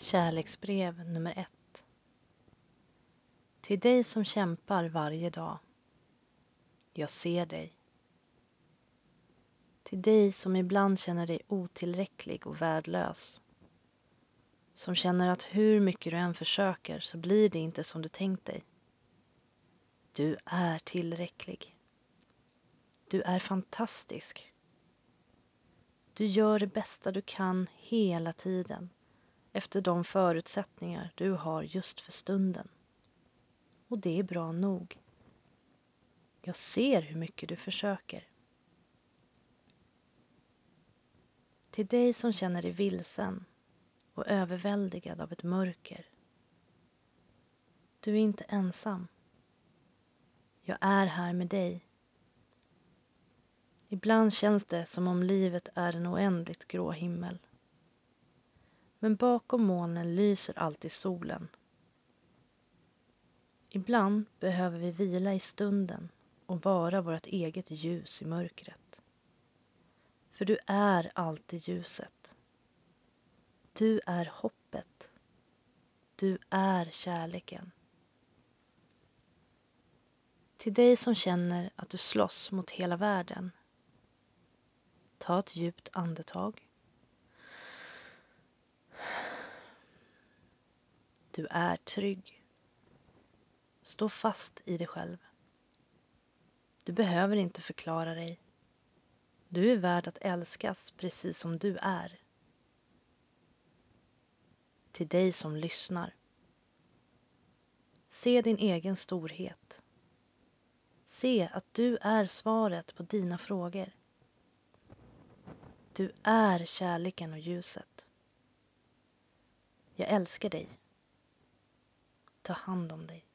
Kärleksbrev nummer ett. Till dig som kämpar varje dag. Jag ser dig. Till dig som ibland känner dig otillräcklig och värdelös. Som känner att hur mycket du än försöker så blir det inte som du tänkt dig. Du är tillräcklig. Du är fantastisk. Du gör det bästa du kan hela tiden efter de förutsättningar du har just för stunden. Och det är bra nog. Jag ser hur mycket du försöker. Till dig som känner dig vilsen och överväldigad av ett mörker. Du är inte ensam. Jag är här med dig. Ibland känns det som om livet är en oändligt grå himmel. Men bakom molnen lyser alltid solen. Ibland behöver vi vila i stunden och vara vårt eget ljus i mörkret. För du är alltid ljuset. Du är hoppet. Du är kärleken. Till dig som känner att du slåss mot hela världen. Ta ett djupt andetag Du är trygg. Stå fast i dig själv. Du behöver inte förklara dig. Du är värd att älskas precis som du är. Till dig som lyssnar. Se din egen storhet. Se att du är svaret på dina frågor. Du är kärleken och ljuset. Jag älskar dig. Ta hand om dig.